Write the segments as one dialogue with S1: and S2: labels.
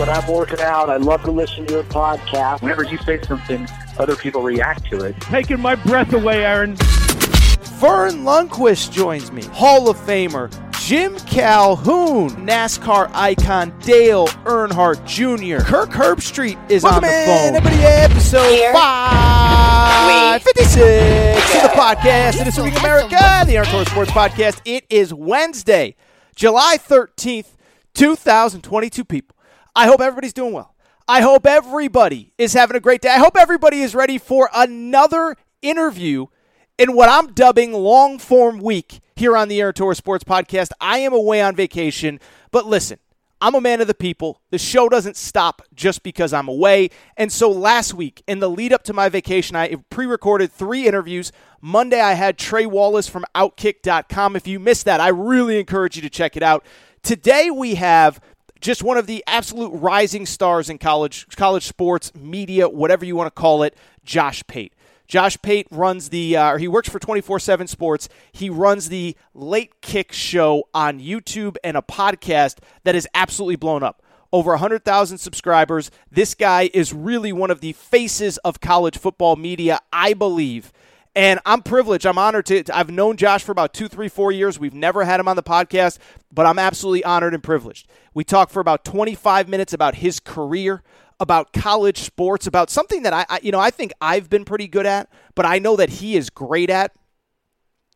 S1: When I'm working out. I love to listen to your podcast. Whenever you say something, other people react to it.
S2: Taking my breath away, Aaron. Verne Lundquist joins me. Hall of Famer Jim Calhoun, NASCAR icon Dale Earnhardt Jr. Kirk Herbstreit is
S3: Welcome
S2: on the
S3: in,
S2: phone.
S3: everybody,
S2: episode
S3: Here.
S2: 556 of the podcast. It is Week America, the Aaron Torres Sports Podcast. It is Wednesday, July 13th, 2022, people. I hope everybody's doing well. I hope everybody is having a great day. I hope everybody is ready for another interview in what I'm dubbing long form week here on the Aaron Torres Sports Podcast. I am away on vacation, but listen, I'm a man of the people. The show doesn't stop just because I'm away. And so last week, in the lead up to my vacation, I pre recorded three interviews. Monday, I had Trey Wallace from Outkick.com. If you missed that, I really encourage you to check it out. Today, we have just one of the absolute rising stars in college college sports media whatever you want to call it josh pate. Josh pate runs the uh, or he works for 24-7 sports. He runs the late kick show on youtube and a podcast that is absolutely blown up. Over 100,000 subscribers. This guy is really one of the faces of college football media i believe and I'm privileged. I'm honored to. I've known Josh for about two, three, four years. We've never had him on the podcast, but I'm absolutely honored and privileged. We talked for about 25 minutes about his career, about college sports, about something that I, I you know, I think I've been pretty good at, but I know that he is great at,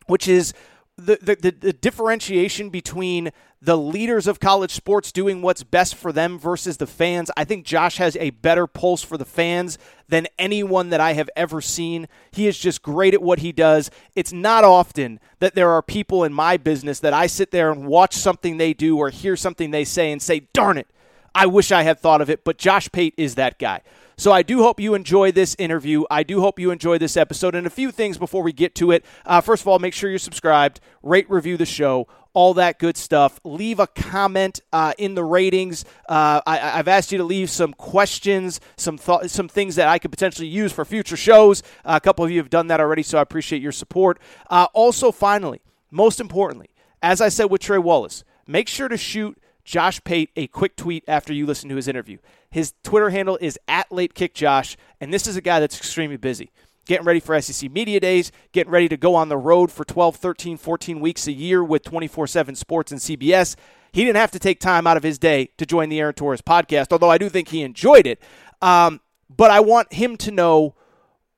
S2: which is the, the, the, the differentiation between the leaders of college sports doing what's best for them versus the fans. I think Josh has a better pulse for the fans than anyone that I have ever seen. He is just great at what he does. It's not often that there are people in my business that I sit there and watch something they do or hear something they say and say, darn it, I wish I had thought of it. But Josh Pate is that guy. So I do hope you enjoy this interview. I do hope you enjoy this episode. And a few things before we get to it. Uh, first of all, make sure you're subscribed, rate, review the show, all that good stuff. Leave a comment uh, in the ratings. Uh, I, have asked you to leave some questions, some thought, some things that I could potentially use for future shows. a couple of you have done that already, so I appreciate your support. Uh, also, finally, most importantly, as I said with Trey Wallace, make sure to shoot Josh Pate a quick tweet after you listen to his interview. His Twitter handle is at LateKickJosh, and this is a guy that's extremely busy. Getting ready for SEC Media Days, getting ready to go on the road for 12, 13, 14 weeks a year with 24 7 Sports and CBS. He didn't have to take time out of his day to join the Aaron Torres podcast, although I do think he enjoyed it. Um, but I want him to know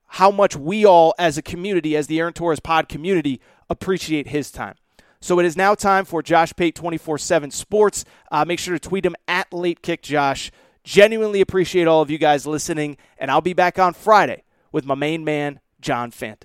S2: how much we all, as a community, as the Aaron Torres pod community, appreciate his time. So it is now time for Josh Pate 24 7 Sports. Uh, make sure to tweet him at Late Kick Josh. Genuinely appreciate all of you guys listening, and I'll be back on Friday with my main man, John Fanta.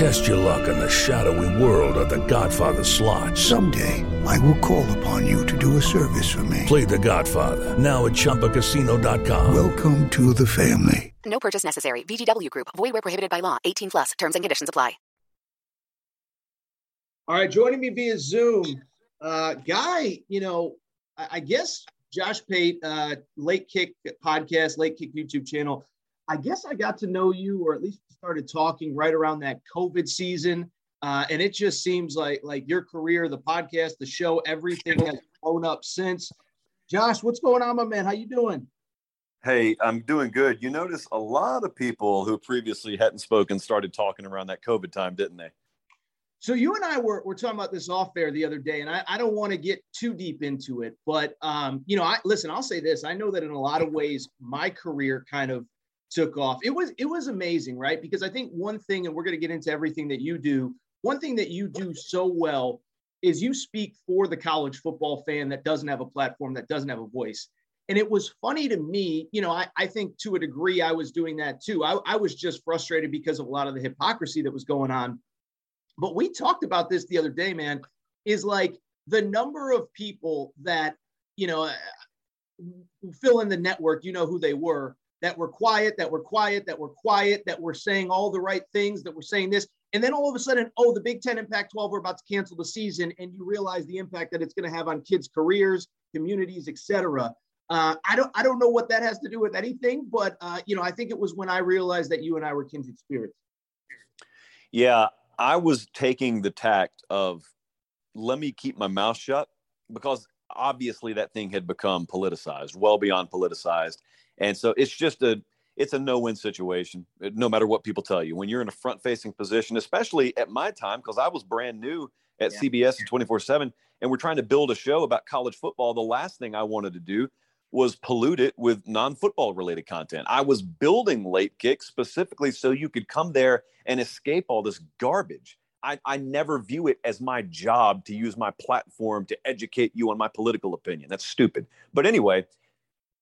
S4: Test your luck in the shadowy world of The Godfather slot.
S5: Someday, I will call upon you to do a service for me.
S4: Play The Godfather now at ChumbaCasino.com.
S5: Welcome to the family.
S3: No purchase necessary. VGW Group. Void where prohibited by law. 18 plus. Terms and conditions apply.
S6: All right, joining me via Zoom, uh, guy. You know, I, I guess Josh Pate, uh, Late Kick podcast, Late Kick YouTube channel. I guess I got to know you, or at least started talking right around that COVID season. Uh, and it just seems like like your career, the podcast, the show, everything has blown up since. Josh, what's going on, my man? How you doing?
S7: Hey, I'm doing good. You notice a lot of people who previously hadn't spoken started talking around that COVID time, didn't they?
S6: So you and I were, were talking about this off air the other day, and I, I don't want to get too deep into it, but um, you know, I listen, I'll say this. I know that in a lot of ways my career kind of took off. It was it was amazing, right? Because I think one thing, and we're going to get into everything that you do. One thing that you do so well is you speak for the college football fan that doesn't have a platform, that doesn't have a voice. And it was funny to me, you know, I, I think to a degree I was doing that too. I, I was just frustrated because of a lot of the hypocrisy that was going on. But we talked about this the other day, man, is like the number of people that, you know, uh, fill in the network, you know who they were, that were quiet, that were quiet, that were quiet, that were saying all the right things, that were saying this. And then all of a sudden, oh, the Big Ten and Pac 12 are about to cancel the season. And you realize the impact that it's going to have on kids' careers, communities, etc. Uh, I don't I don't know what that has to do with anything, but uh, you know, I think it was when I realized that you and I were kindred spirits.
S7: Yeah, I was taking the tact of let me keep my mouth shut because obviously that thing had become politicized, well beyond politicized. And so it's just a it's a no-win situation no matter what people tell you. When you're in a front-facing position especially at my time because i was brand new at yeah. cbs and 24-7 and we're trying to build a show about college football the last thing i wanted to do was pollute it with non-football related content. I was building late kicks specifically so you could come there and escape all this garbage. I, I never view it as my job to use my platform to educate you on my political opinion. That's stupid. But anyway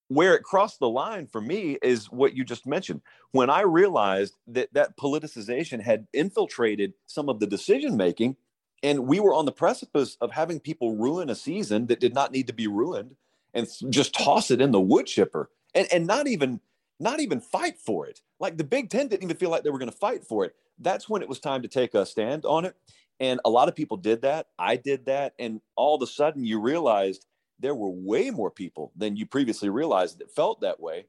S7: where it crossed the line for me is what you just mentioned. When I realized that that politicization had infiltrated some of the decision making, and we were on the precipice of having people ruin a season that did not need to be ruined and just toss it in the wood chipper and, and not even not even fight for it. Like the Big Ten didn't even feel like they were going to fight for it. That's when it was time to take a stand on it. And a lot of people did that. I did that. And all of a sudden you realized there were way more people than you previously realized that felt that way,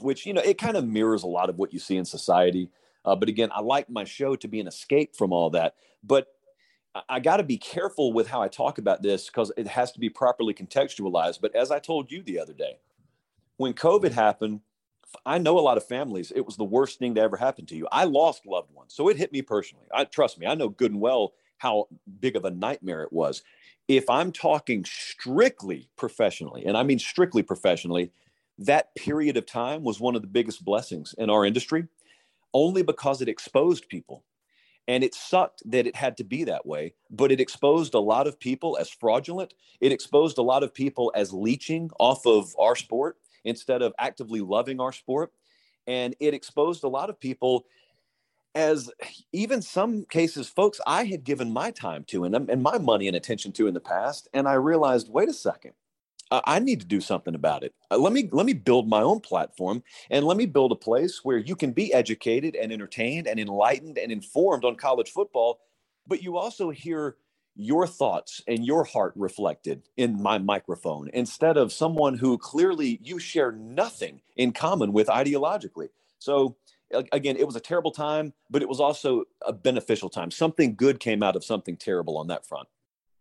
S7: which, you know, it kind of mirrors a lot of what you see in society. Uh, but again, I like my show to be an escape from all that. But I, I got to be careful with how I talk about this because it has to be properly contextualized. But as I told you the other day, when COVID happened, I know a lot of families, it was the worst thing to ever happen to you. I lost loved ones. So it hit me personally. I trust me, I know good and well how big of a nightmare it was if I'm talking strictly professionally, and I mean strictly professionally, that period of time was one of the biggest blessings in our industry only because it exposed people. And it sucked that it had to be that way, but it exposed a lot of people as fraudulent. It exposed a lot of people as leeching off of our sport instead of actively loving our sport. And it exposed a lot of people as even some cases folks i had given my time to and, and my money and attention to in the past and i realized wait a second i need to do something about it. Uh, let me let me build my own platform and let me build a place where you can be educated and entertained and enlightened and informed on college football but you also hear your thoughts and your heart reflected in my microphone instead of someone who clearly you share nothing in common with ideologically. So again, it was a terrible time, but it was also a beneficial time. Something good came out of something terrible on that front.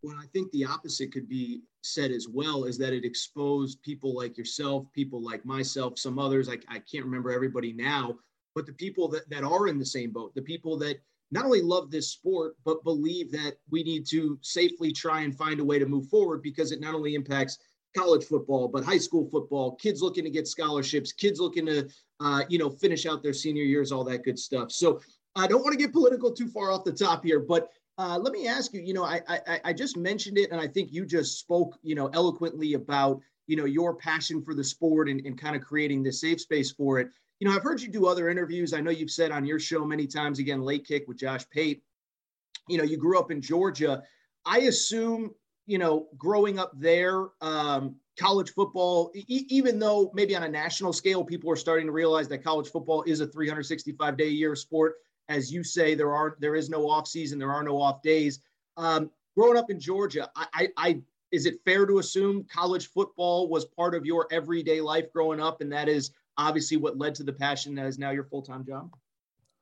S6: Well, I think the opposite could be said as well is that it exposed people like yourself, people like myself, some others. I, I can't remember everybody now, but the people that, that are in the same boat, the people that not only love this sport, but believe that we need to safely try and find a way to move forward because it not only impacts college football, but high school football, kids looking to get scholarships, kids looking to, uh, you know, finish out their senior years, all that good stuff. So I don't want to get political too far off the top here, but uh, let me ask you, you know, I, I, I just mentioned it and I think you just spoke, you know, eloquently about, you know, your passion for the sport and, and kind of creating this safe space for it. You know, I've heard you do other interviews. I know you've said on your show many times, again, late kick with Josh Pate, you know, you grew up in Georgia. I assume you know, growing up there, um, college football, e- even though maybe on a national scale, people are starting to realize that college football is a 365 day a year sport. As you say, there are there is no off season, there are no off days. Um, growing up in Georgia, I, I, I is it fair to assume college football was part of your everyday life growing up, and that is obviously what led to the passion that is now your full time job?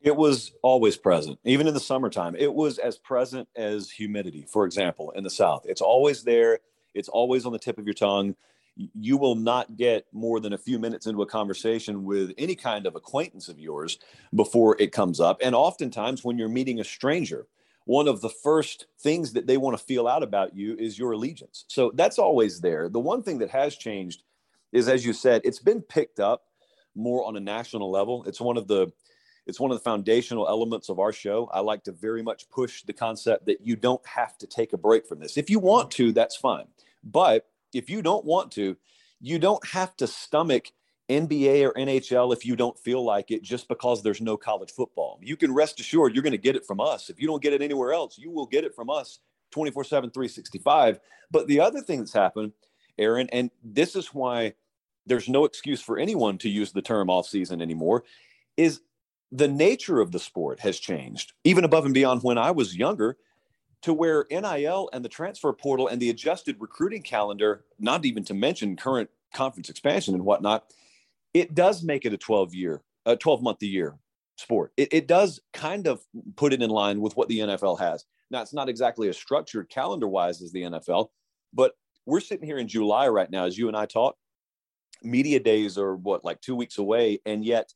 S7: It was always present, even in the summertime. It was as present as humidity, for example, in the South. It's always there, it's always on the tip of your tongue. You will not get more than a few minutes into a conversation with any kind of acquaintance of yours before it comes up. And oftentimes, when you're meeting a stranger, one of the first things that they want to feel out about you is your allegiance. So that's always there. The one thing that has changed is, as you said, it's been picked up more on a national level. It's one of the it's one of the foundational elements of our show. I like to very much push the concept that you don't have to take a break from this. If you want to, that's fine. But if you don't want to, you don't have to stomach NBA or NHL if you don't feel like it just because there's no college football. You can rest assured you're going to get it from us. If you don't get it anywhere else, you will get it from us 24 7, 365. But the other thing that's happened, Aaron, and this is why there's no excuse for anyone to use the term off season anymore, is the nature of the sport has changed, even above and beyond when I was younger, to where NIL and the transfer portal and the adjusted recruiting calendar, not even to mention current conference expansion and whatnot, it does make it a 12 year, a 12 month a year sport. It, it does kind of put it in line with what the NFL has. Now, it's not exactly as structured calendar wise as the NFL, but we're sitting here in July right now, as you and I talk. Media days are what, like two weeks away. And yet,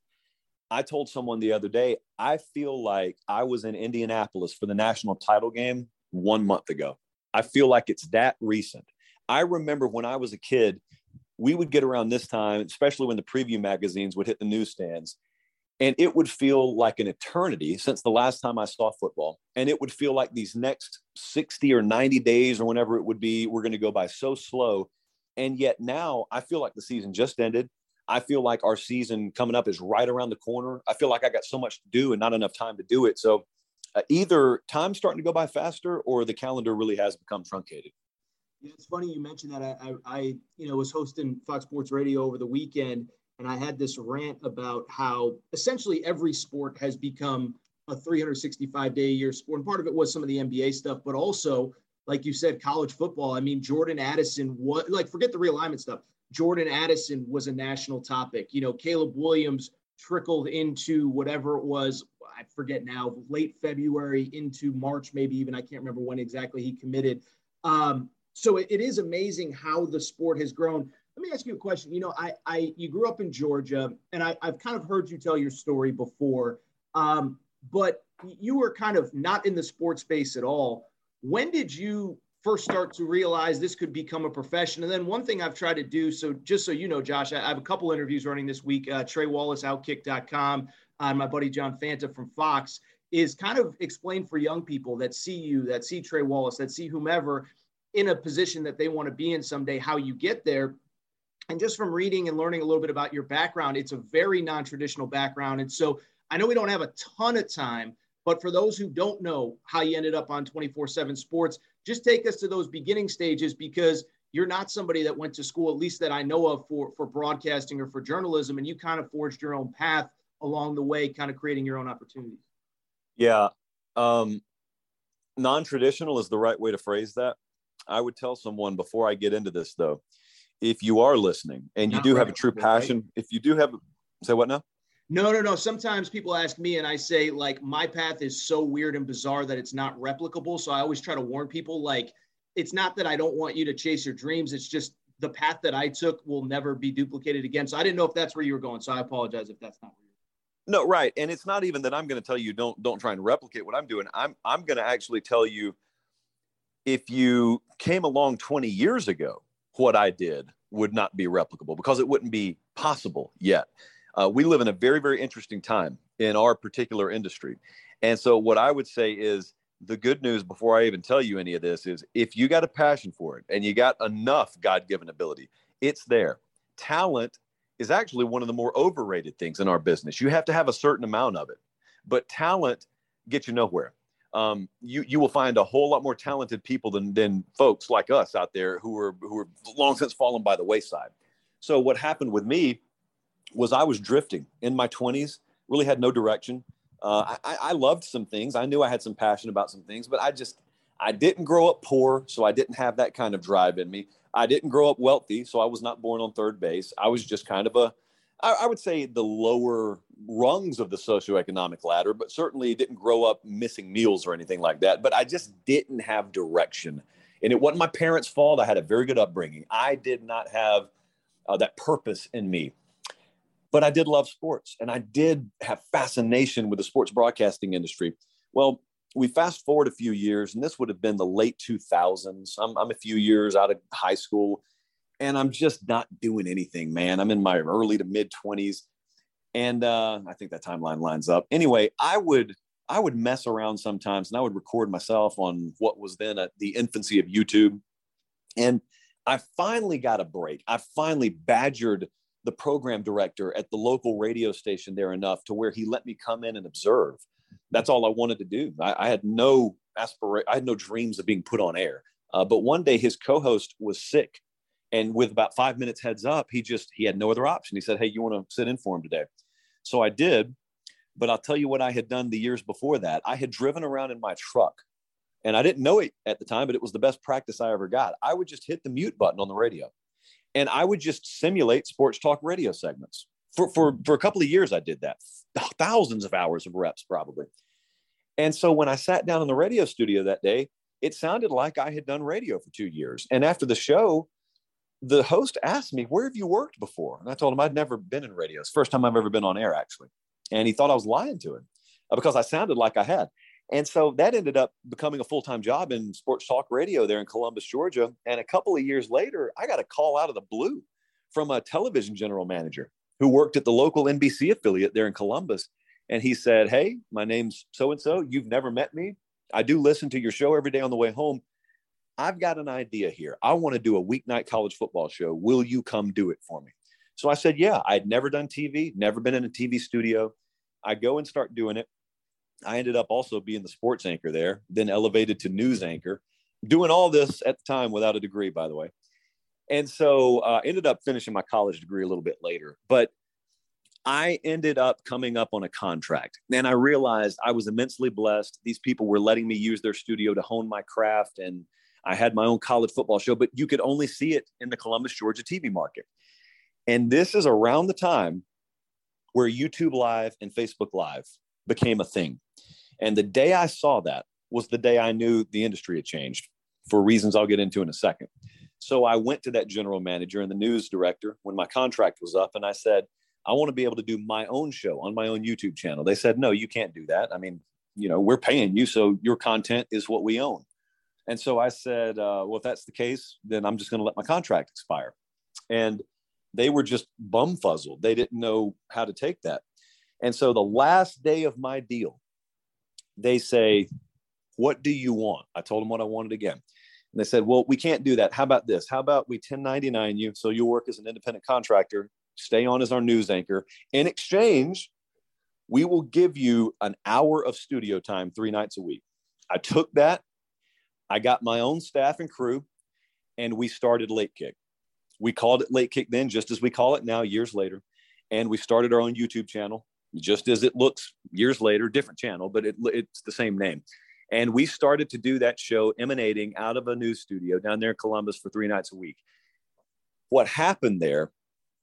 S7: I told someone the other day, I feel like I was in Indianapolis for the national title game one month ago. I feel like it's that recent. I remember when I was a kid, we would get around this time, especially when the preview magazines would hit the newsstands, and it would feel like an eternity since the last time I saw football. And it would feel like these next 60 or 90 days or whenever it would be, we're going to go by so slow. And yet now I feel like the season just ended. I feel like our season coming up is right around the corner. I feel like I got so much to do and not enough time to do it. So uh, either time's starting to go by faster or the calendar really has become truncated.
S6: Yeah, it's funny you mentioned that. I, I, I, you know, was hosting Fox Sports Radio over the weekend, and I had this rant about how essentially every sport has become a 365 day a year sport. And part of it was some of the NBA stuff, but also, like you said, college football. I mean, Jordan Addison, what like forget the realignment stuff. Jordan Addison was a national topic. You know, Caleb Williams trickled into whatever it was, I forget now, late February into March, maybe even. I can't remember when exactly he committed. Um, so it, it is amazing how the sport has grown. Let me ask you a question. You know, I, I you grew up in Georgia, and I, I've kind of heard you tell your story before, um, but you were kind of not in the sports space at all. When did you first start to realize this could become a profession. And then one thing I've tried to do, so just so you know, Josh, I have a couple interviews running this week. Uh, Trey Wallace, Outkick.com, uh, my buddy John Fanta from Fox, is kind of explain for young people that see you, that see Trey Wallace, that see whomever in a position that they want to be in someday, how you get there. And just from reading and learning a little bit about your background, it's a very non traditional background. And so I know we don't have a ton of time, but for those who don't know how you ended up on 24 7 sports, just take us to those beginning stages because you're not somebody that went to school, at least that I know of, for, for broadcasting or for journalism, and you kind of forged your own path along the way, kind of creating your own opportunities.
S7: Yeah. Um, non traditional is the right way to phrase that. I would tell someone before I get into this, though, if you are listening and you not do right, have a true passion, right? if you do have, say what now?
S6: No, no, no. Sometimes people ask me, and I say, like, my path is so weird and bizarre that it's not replicable. So I always try to warn people, like, it's not that I don't want you to chase your dreams. It's just the path that I took will never be duplicated again. So I didn't know if that's where you were going. So I apologize if that's not where you're
S7: No, right. And it's not even that I'm going to tell you don't don't try and replicate what I'm doing. I'm I'm going to actually tell you if you came along 20 years ago, what I did would not be replicable because it wouldn't be possible yet. Uh, we live in a very very interesting time in our particular industry. And so what I would say is the good news before I even tell you any of this is if you got a passion for it and you got enough God-given ability, it's there. Talent is actually one of the more overrated things in our business. You have to have a certain amount of it, but talent gets you nowhere. Um, you you will find a whole lot more talented people than than folks like us out there who are who are long since fallen by the wayside. So what happened with me was I was drifting in my 20s, really had no direction. Uh, I, I loved some things. I knew I had some passion about some things, but I just I didn't grow up poor, so I didn't have that kind of drive in me. I didn't grow up wealthy, so I was not born on third base. I was just kind of a, I, would say, the lower rungs of the socioeconomic ladder, but certainly didn't grow up missing meals or anything like that. But I just didn't have direction. And it wasn't my parents' fault. I had a very good upbringing. I did not have uh, that purpose in me. But I did love sports and I did have fascination with the sports broadcasting industry. Well, we fast forward a few years, and this would have been the late 2000s. I'm, I'm a few years out of high school, and I'm just not doing anything, man. I'm in my early to mid 20s, and uh, I think that timeline lines up. Anyway, I would I would mess around sometimes, and I would record myself on what was then at the infancy of YouTube, and I finally got a break. I finally badgered the program director at the local radio station there enough to where he let me come in and observe that's all I wanted to do. I, I had no aspirate, I had no dreams of being put on air. Uh, but one day his co-host was sick, and with about five minutes heads up, he just he had no other option. He said, "Hey, you want to sit in for him today?" So I did. But I'll tell you what I had done the years before that. I had driven around in my truck, and I didn't know it at the time, but it was the best practice I ever got. I would just hit the mute button on the radio, and I would just simulate sports talk radio segments for for for a couple of years. I did that, thousands of hours of reps probably. And so when I sat down in the radio studio that day, it sounded like I had done radio for two years. And after the show, the host asked me, Where have you worked before? And I told him I'd never been in radio. It's the first time I've ever been on air, actually. And he thought I was lying to him uh, because I sounded like I had. And so that ended up becoming a full time job in sports talk radio there in Columbus, Georgia. And a couple of years later, I got a call out of the blue from a television general manager who worked at the local NBC affiliate there in Columbus. And he said, Hey, my name's so and so. You've never met me. I do listen to your show every day on the way home. I've got an idea here. I want to do a weeknight college football show. Will you come do it for me? So I said, Yeah, I'd never done TV, never been in a TV studio. I go and start doing it. I ended up also being the sports anchor there, then elevated to news anchor, doing all this at the time without a degree, by the way. And so uh, ended up finishing my college degree a little bit later. But I ended up coming up on a contract. And I realized I was immensely blessed. These people were letting me use their studio to hone my craft. And I had my own college football show, but you could only see it in the Columbus, Georgia TV market. And this is around the time where YouTube Live and Facebook Live became a thing. And the day I saw that was the day I knew the industry had changed for reasons I'll get into in a second. So I went to that general manager and the news director when my contract was up and I said, I want to be able to do my own show on my own YouTube channel. They said, no, you can't do that. I mean, you know, we're paying you, so your content is what we own. And so I said, uh, well, if that's the case, then I'm just going to let my contract expire. And they were just bumfuzzled. They didn't know how to take that. And so the last day of my deal, they say, what do you want? I told them what I wanted again. And they said, well, we can't do that. How about this? How about we 1099 you so you'll work as an independent contractor stay on as our news anchor. In exchange, we will give you an hour of studio time three nights a week. I took that. I got my own staff and crew, and we started Late Kick. We called it Late Kick then, just as we call it now, years later. And we started our own YouTube channel, just as it looks years later, different channel, but it, it's the same name. And we started to do that show emanating out of a news studio down there in Columbus for three nights a week. What happened there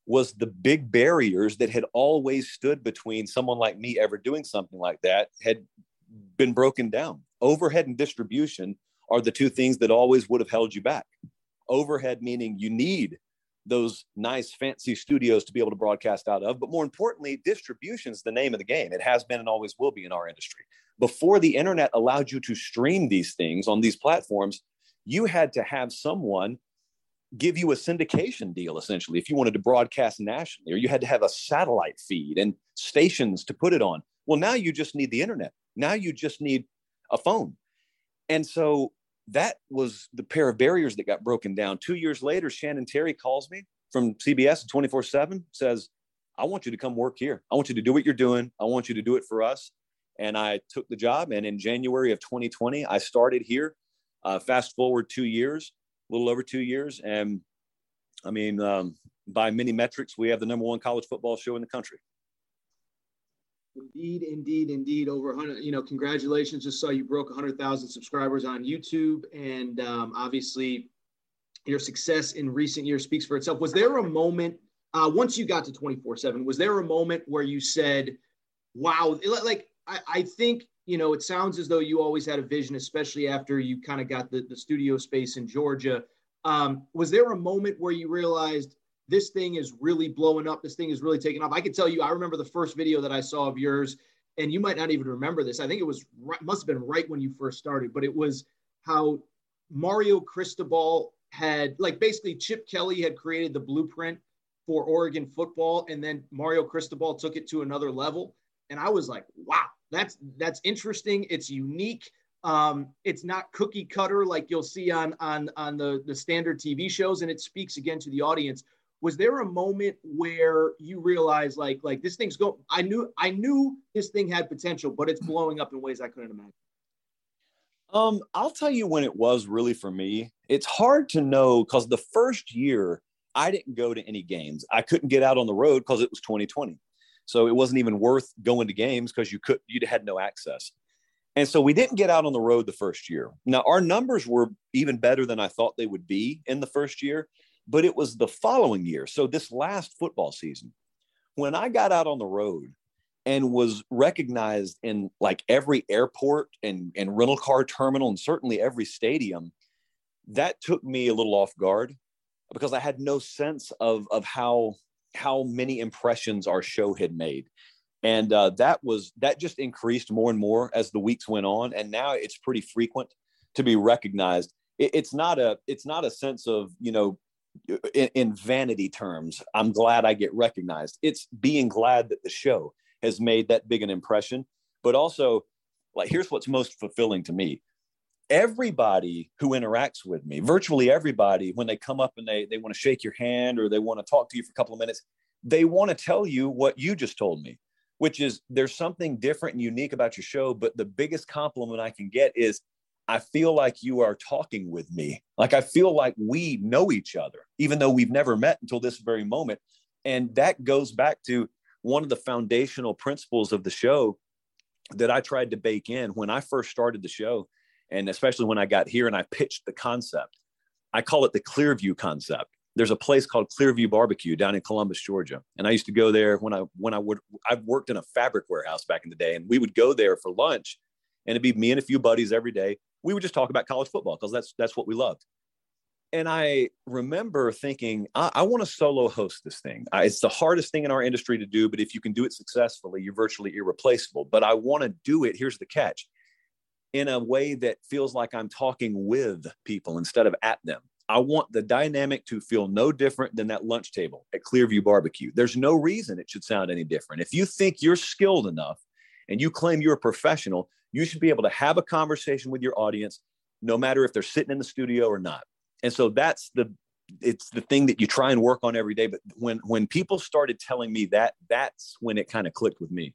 S7: was the big barriers that had always stood between someone like me ever doing something like that had been broken down. Overhead and distribution are the two things that always would have held you back. Overhead meaning you need those nice fancy studios to be able to broadcast out of, but more importantly, distribution is the name of the game. It has been and always will be in our industry. Before the internet allowed you to stream these things on these platforms, you had to have someone give you a syndication deal essentially if you wanted to broadcast nationally or you had to have a satellite feed and stations to put it on well now you just need the internet now you just need a phone and so that was the pair of barriers that got broken down two years later shannon terry calls me from cbs 24-7 says i want you to come work here i want you to do what you're doing i want you to do it for us and i took the job and in january of 2020 i started here uh, fast forward two years a little over two years. And I mean, um, by many metrics, we have the number one college football show in the country.
S6: Indeed, indeed, indeed. Over 100, you know, congratulations. Just saw you broke 100,000 subscribers on YouTube. And um, obviously, your success in recent years speaks for itself. Was there a moment, uh, once you got to 24 7, was there a moment where you said, wow, like, I, I think you know, it sounds as though you always had a vision, especially after you kind of got the, the studio space in Georgia. Um, was there a moment where you realized this thing is really blowing up? This thing is really taking off. I can tell you, I remember the first video that I saw of yours, and you might not even remember this. I think it was must have been right when you first started, but it was how Mario Cristobal had like basically Chip Kelly had created the blueprint for Oregon football, and then Mario Cristobal took it to another level. And I was like, wow, that's that's interesting. It's unique. Um, it's not cookie cutter like you'll see on on on the the standard TV shows, and it speaks again to the audience. Was there a moment where you realized like like this thing's go? I knew I knew this thing had potential, but it's blowing up in ways I couldn't imagine.
S7: Um, I'll tell you when it was really for me. It's hard to know because the first year I didn't go to any games. I couldn't get out on the road because it was 2020. So it wasn't even worth going to games because you could you had no access. And so we didn't get out on the road the first year. Now our numbers were even better than I thought they would be in the first year, but it was the following year. So this last football season, when I got out on the road and was recognized in like every airport and, and rental car terminal and certainly every stadium, that took me a little off guard because I had no sense of, of how how many impressions our show had made and uh, that was that just increased more and more as the weeks went on and now it's pretty frequent to be recognized it, it's not a it's not a sense of you know in, in, vanity terms i'm glad i get recognized it's being glad that the show has made that big an impression but also like here's what's most fulfilling to me everybody who interacts with me, virtually everybody, when they come up and they, they want to shake your hand or they want to talk to you for a couple of minutes, they want to tell you what you just told me, which is there's something different and unique about your show. But the biggest compliment I can get is I feel like you are talking with me. Like I feel like we know each other, even though we've never met until this very moment. And that goes back to one of the foundational principles of the show that I tried to bake in when I first started the show and especially when I got here and I pitched the concept. I call it the Clearview concept. There's a place called Clearview Barbecue down in Columbus, Georgia, and I used to go there when I when I would I've worked in a fabric warehouse back in the day, and we would go there for lunch, and it'd be me and a few buddies every day. We would just talk about college football because that's that's what we loved. And I remember thinking, I, I want to solo host this thing. I, it's the hardest thing in our industry to do, but if you can do it successfully, you're virtually irreplaceable. But I want to do it. Here's the catch in a way that feels like I'm talking with people instead of at them. I want the dynamic to feel no different than that lunch table at Clearview Barbecue. There's no reason it should sound any different. If you think you're skilled enough and you claim you're a professional, you should be able to have a conversation with your audience, no matter if they're sitting in the studio or not. And so that's the it's the thing that you try and work on every day. But when when people started telling me that, that's when it kind of clicked with me.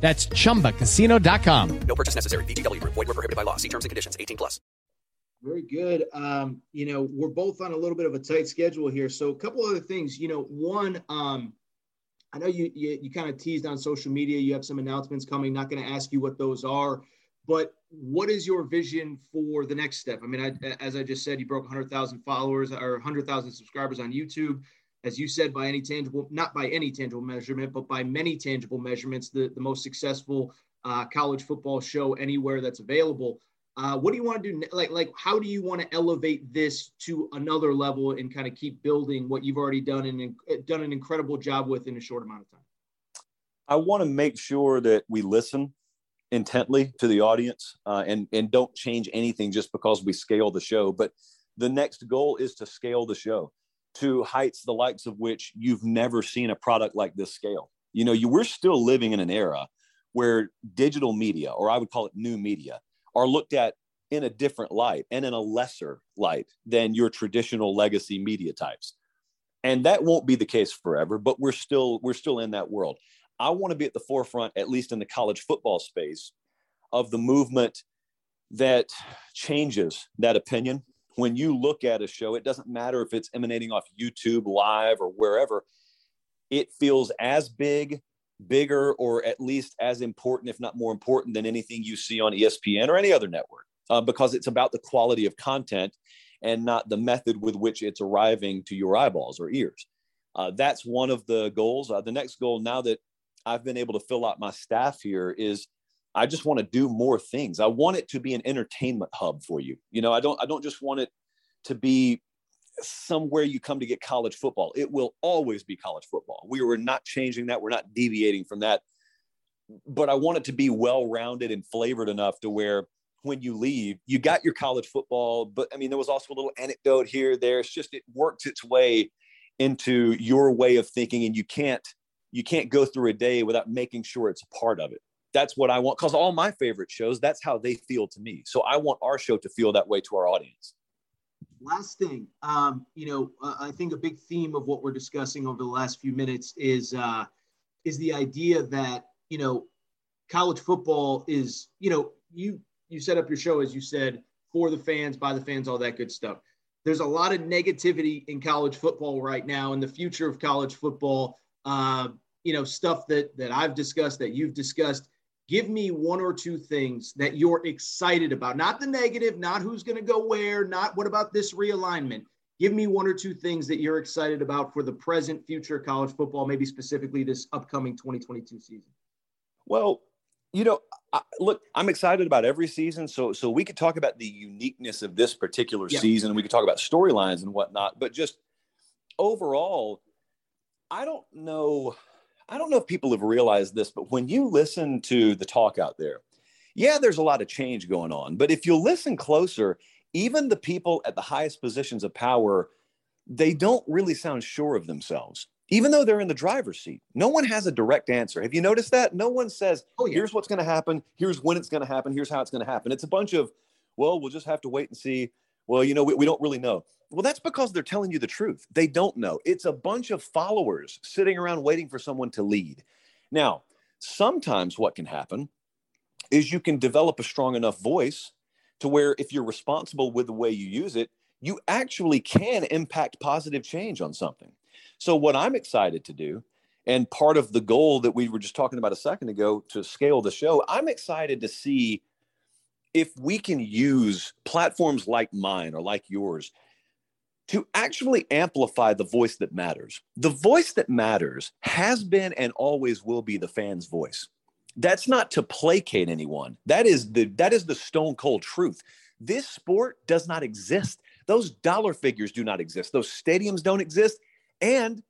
S8: That's chumbacasino.com.
S9: No purchase necessary. VGW Group. Void were prohibited by law. See terms and conditions. 18 plus.
S6: Very good. Um, you know, we're both on a little bit of a tight schedule here. So a couple other things, you know, one, um, I know you, you, you kind of teased on social media. You have some announcements coming. Not going to ask you what those are, but what is your vision for the next step? I mean, I, as I just said, you broke 100,000 followers or 100,000 subscribers on YouTube. As you said, by any tangible, not by any tangible measurement, but by many tangible measurements, the, the most successful uh, college football show anywhere that's available. Uh, what do you want to do? Like, like, how do you want to elevate this to another level and kind of keep building what you've already done and done an incredible job with in a short amount of time?
S7: I want to make sure that we listen intently to the audience uh, and and don't change anything just because we scale the show. But the next goal is to scale the show to heights the likes of which you've never seen a product like this scale. You know, you we're still living in an era where digital media, or I would call it new media, are looked at in a different light and in a lesser light than your traditional legacy media types. And that won't be the case forever, but we're still we're still in that world. I want to be at the forefront, at least in the college football space, of the movement that changes that opinion. When you look at a show, it doesn't matter if it's emanating off YouTube live or wherever, it feels as big, bigger, or at least as important, if not more important, than anything you see on ESPN or any other network, uh, because it's about the quality of content and not the method with which it's arriving to your eyeballs or ears. Uh, that's one of the goals. Uh, the next goal, now that I've been able to fill out my staff here is I just want to do more things. I want it to be an entertainment hub for you. You know, I don't I don't just want it to be somewhere you come to get college football. It will always be college football. We were not changing that. We're not deviating from that. But I want it to be well-rounded and flavored enough to where when you leave, you got your college football, but I mean there was also a little anecdote here there. It's just it works its way into your way of thinking and you can't you can't go through a day without making sure it's a part of it. That's what I want because all my favorite shows, that's how they feel to me. So I want our show to feel that way to our audience.
S6: Last thing, um, you know, uh, I think a big theme of what we're discussing over the last few minutes is uh, is the idea that you know college football is you know you you set up your show as you said for the fans by the fans all that good stuff there's a lot of negativity in college football right now and the future of college football uh, you know, stuff that that I've discussed, that you've discussed. Give me one or two things that you're excited about. Not the negative, not who's going to go where, not what about this realignment. Give me one or two things that you're excited about for the present, future of college football, maybe specifically this upcoming 2022 season.
S7: Well, you know, I, look, I'm excited about every season. So, so we could talk about the uniqueness of this particular yeah. season. We could talk about storylines and whatnot, but just overall, I don't know. I don't know if people have realized this, but when you listen to the talk out there, yeah, there's a lot of change going on. But if you listen closer, even the people at the highest positions of power, they don't really sound sure of themselves, even though they're in the driver's seat. No one has a direct answer. Have you noticed that? No one says, oh, yeah. here's what's going to happen. Here's when it's going to happen. Here's how it's going to happen. It's a bunch of, well, we'll just have to wait and see. Well, you know, we, we don't really know. Well, that's because they're telling you the truth. They don't know. It's a bunch of followers sitting around waiting for someone to lead. Now, sometimes what can happen is you can develop a strong enough voice to where if you're responsible with the way you use it, you actually can impact positive change on something. So, what I'm excited to do, and part of the goal that we were just talking about a second ago to scale the show, I'm excited to see if we can use platforms like mine or like yours to actually amplify the voice that matters. The voice that matters has been and always will be the fan's voice. That's not to placate anyone. That is the that is the stone cold truth. This sport does not exist. Those dollar figures do not exist. Those stadiums don't exist. And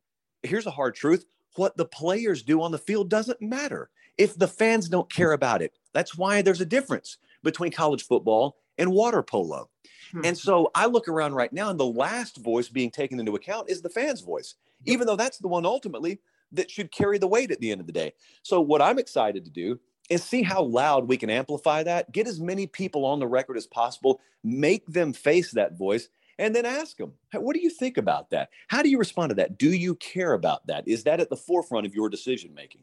S7: here's a hard truth, what the players do on the field doesn't matter. if the fans don't care about it. That's why there's a difference between college football and water polo.
S6: Hmm.
S7: And so I look around right now, and the last voice being taken into account is the fans' voice, even though that's the one ultimately that should carry the weight at the end of the day. So, what I'm excited to do is see how loud we can amplify that, get as many people on the record as possible, make them face that voice, and then ask them, "Hey, what do you think about that? How do you respond to that? Do you care about that? Is that at the forefront of your decision making?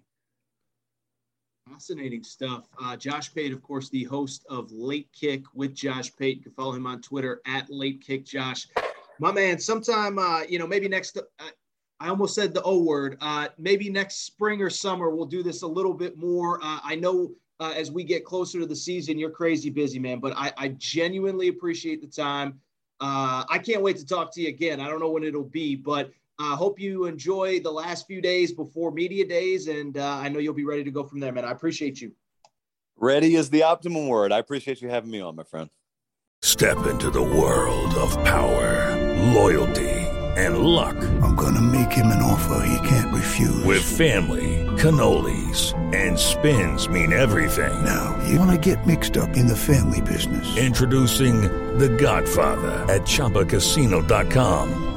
S6: Fascinating stuff. Uh, Josh Pate, of course, the host of Late Kick with Josh Pate. You can follow him on Twitter at Late Kick Josh. My man, sometime, uh, you know, maybe next, uh, I almost said the O word. Uh, maybe next spring or summer, we'll do this a little bit more. Uh, I know uh, as we get closer to the season, you're crazy busy, man, but I, I genuinely appreciate the time. I can't wait to talk to you again. I don't know when it'll be, but I hope you enjoy the last few days before media days, and uh, I know you'll be ready to go from there, man. I appreciate you.
S7: Ready is the optimum word. I appreciate you having me on, my friend.
S10: Step into the world of power, loyalty, and luck.
S5: I'm gonna make him an offer he can't refuse.
S10: With family, cannolis, and spins mean everything.
S5: Now, you wanna get mixed up in the family business.
S10: Introducing The Godfather at ChumbaCasino.com.